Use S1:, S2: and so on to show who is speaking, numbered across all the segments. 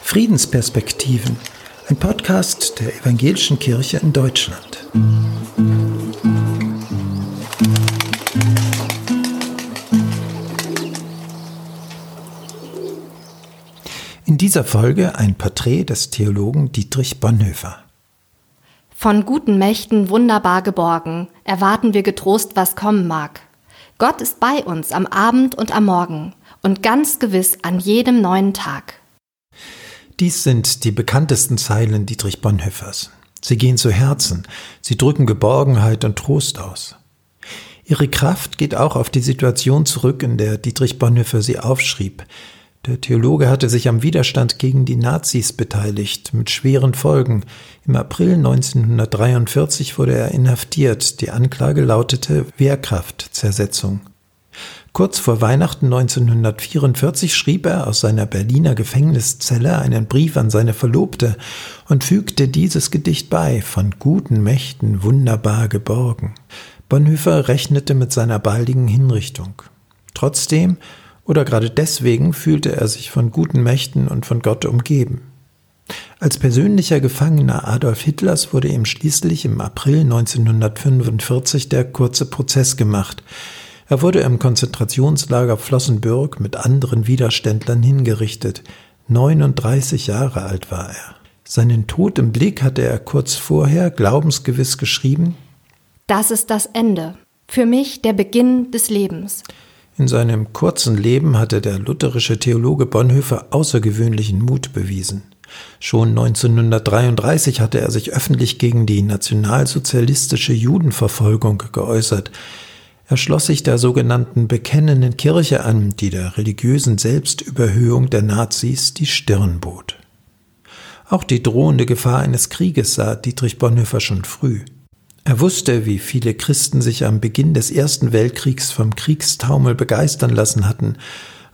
S1: Friedensperspektiven, ein Podcast der Evangelischen Kirche in Deutschland. In dieser Folge ein Porträt des Theologen Dietrich Bonhoeffer.
S2: Von guten Mächten wunderbar geborgen, erwarten wir getrost, was kommen mag. Gott ist bei uns am Abend und am Morgen und ganz gewiss an jedem neuen Tag.
S1: Dies sind die bekanntesten Zeilen Dietrich Bonhoeffers. Sie gehen zu Herzen, sie drücken Geborgenheit und Trost aus. Ihre Kraft geht auch auf die Situation zurück, in der Dietrich Bonhoeffer sie aufschrieb, der Theologe hatte sich am Widerstand gegen die Nazis beteiligt, mit schweren Folgen. Im April 1943 wurde er inhaftiert. Die Anklage lautete Wehrkraftzersetzung. Kurz vor Weihnachten 1944 schrieb er aus seiner Berliner Gefängniszelle einen Brief an seine Verlobte und fügte dieses Gedicht bei, von guten Mächten wunderbar geborgen. Bonhoeffer rechnete mit seiner baldigen Hinrichtung. Trotzdem oder gerade deswegen fühlte er sich von guten Mächten und von Gott umgeben. Als persönlicher Gefangener Adolf Hitlers wurde ihm schließlich im April 1945 der kurze Prozess gemacht. Er wurde im Konzentrationslager Flossenbürg mit anderen Widerständlern hingerichtet. 39 Jahre alt war er. Seinen Tod im Blick hatte er kurz vorher glaubensgewiss geschrieben
S2: Das ist das Ende, für mich der Beginn des Lebens.
S1: In seinem kurzen Leben hatte der lutherische Theologe Bonhoeffer außergewöhnlichen Mut bewiesen. Schon 1933 hatte er sich öffentlich gegen die nationalsozialistische Judenverfolgung geäußert. Er schloss sich der sogenannten Bekennenden Kirche an, die der religiösen Selbstüberhöhung der Nazis die Stirn bot. Auch die drohende Gefahr eines Krieges sah Dietrich Bonhoeffer schon früh. Er wusste, wie viele Christen sich am Beginn des Ersten Weltkriegs vom Kriegstaumel begeistern lassen hatten.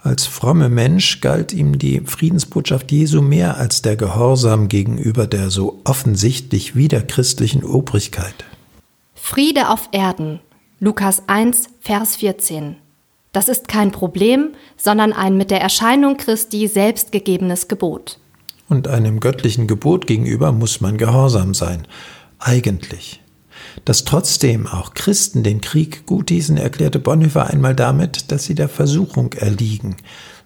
S1: Als fromme Mensch galt ihm die Friedensbotschaft Jesu mehr als der Gehorsam gegenüber der so offensichtlich widerchristlichen Obrigkeit.
S2: Friede auf Erden. Lukas 1, Vers 14. Das ist kein Problem, sondern ein mit der Erscheinung Christi selbst gegebenes Gebot.
S1: Und einem göttlichen Gebot gegenüber muss man gehorsam sein. Eigentlich. Dass trotzdem auch Christen den Krieg guthießen, erklärte Bonhoeffer einmal damit, dass sie der Versuchung erliegen.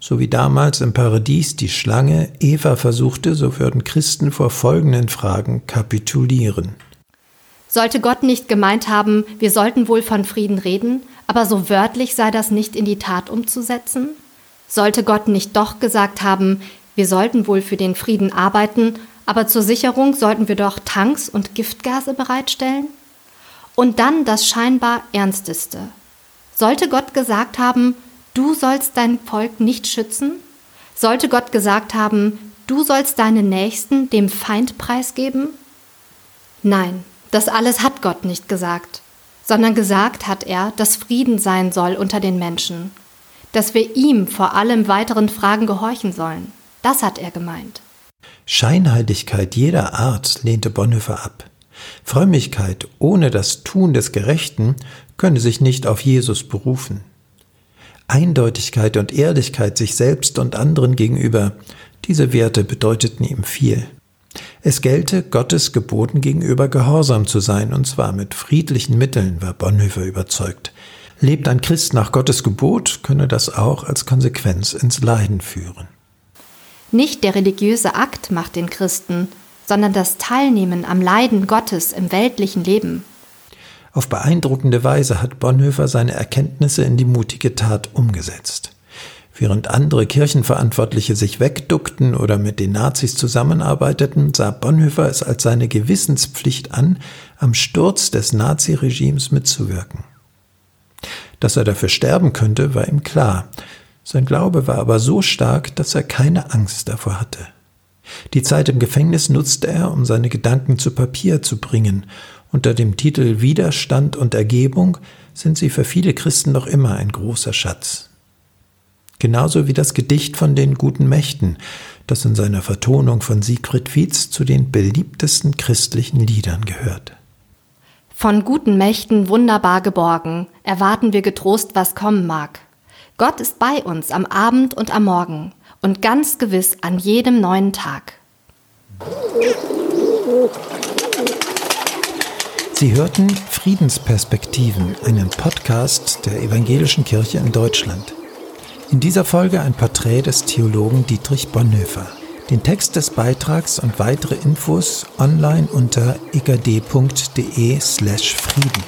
S1: So wie damals im Paradies die Schlange Eva versuchte, so würden Christen vor folgenden Fragen kapitulieren.
S2: Sollte Gott nicht gemeint haben, wir sollten wohl von Frieden reden, aber so wörtlich sei das nicht in die Tat umzusetzen? Sollte Gott nicht doch gesagt haben, wir sollten wohl für den Frieden arbeiten, aber zur Sicherung sollten wir doch Tanks und Giftgase bereitstellen? Und dann das scheinbar Ernsteste. Sollte Gott gesagt haben, du sollst dein Volk nicht schützen? Sollte Gott gesagt haben, du sollst deinen Nächsten dem Feind preisgeben? Nein, das alles hat Gott nicht gesagt, sondern gesagt hat er, dass Frieden sein soll unter den Menschen, dass wir ihm vor allem weiteren Fragen gehorchen sollen. Das hat er gemeint.
S1: Scheinheiligkeit jeder Art lehnte Bonhoeffer ab. Frömmigkeit ohne das Tun des Gerechten könne sich nicht auf Jesus berufen. Eindeutigkeit und Ehrlichkeit sich selbst und anderen gegenüber, diese Werte bedeuteten ihm viel. Es gelte, Gottes Geboten gegenüber gehorsam zu sein, und zwar mit friedlichen Mitteln, war Bonhoeffer überzeugt. Lebt ein Christ nach Gottes Gebot, könne das auch als Konsequenz ins Leiden führen.
S2: Nicht der religiöse Akt macht den Christen, sondern das Teilnehmen am Leiden Gottes im weltlichen Leben.
S1: Auf beeindruckende Weise hat Bonhoeffer seine Erkenntnisse in die mutige Tat umgesetzt. Während andere Kirchenverantwortliche sich wegduckten oder mit den Nazis zusammenarbeiteten, sah Bonhoeffer es als seine Gewissenspflicht an, am Sturz des Naziregimes mitzuwirken. Dass er dafür sterben könnte, war ihm klar. Sein Glaube war aber so stark, dass er keine Angst davor hatte. Die Zeit im Gefängnis nutzte er, um seine Gedanken zu Papier zu bringen. Unter dem Titel Widerstand und Ergebung sind sie für viele Christen noch immer ein großer Schatz. Genauso wie das Gedicht von den guten Mächten, das in seiner Vertonung von Siegfried Fietz zu den beliebtesten christlichen Liedern gehört.
S2: Von guten Mächten wunderbar geborgen, erwarten wir getrost, was kommen mag. Gott ist bei uns am Abend und am Morgen und ganz gewiss an jedem neuen Tag.
S1: Sie hörten Friedensperspektiven, einen Podcast der Evangelischen Kirche in Deutschland. In dieser Folge ein Porträt des Theologen Dietrich Bonhoeffer. Den Text des Beitrags und weitere Infos online unter egd.de slash Frieden.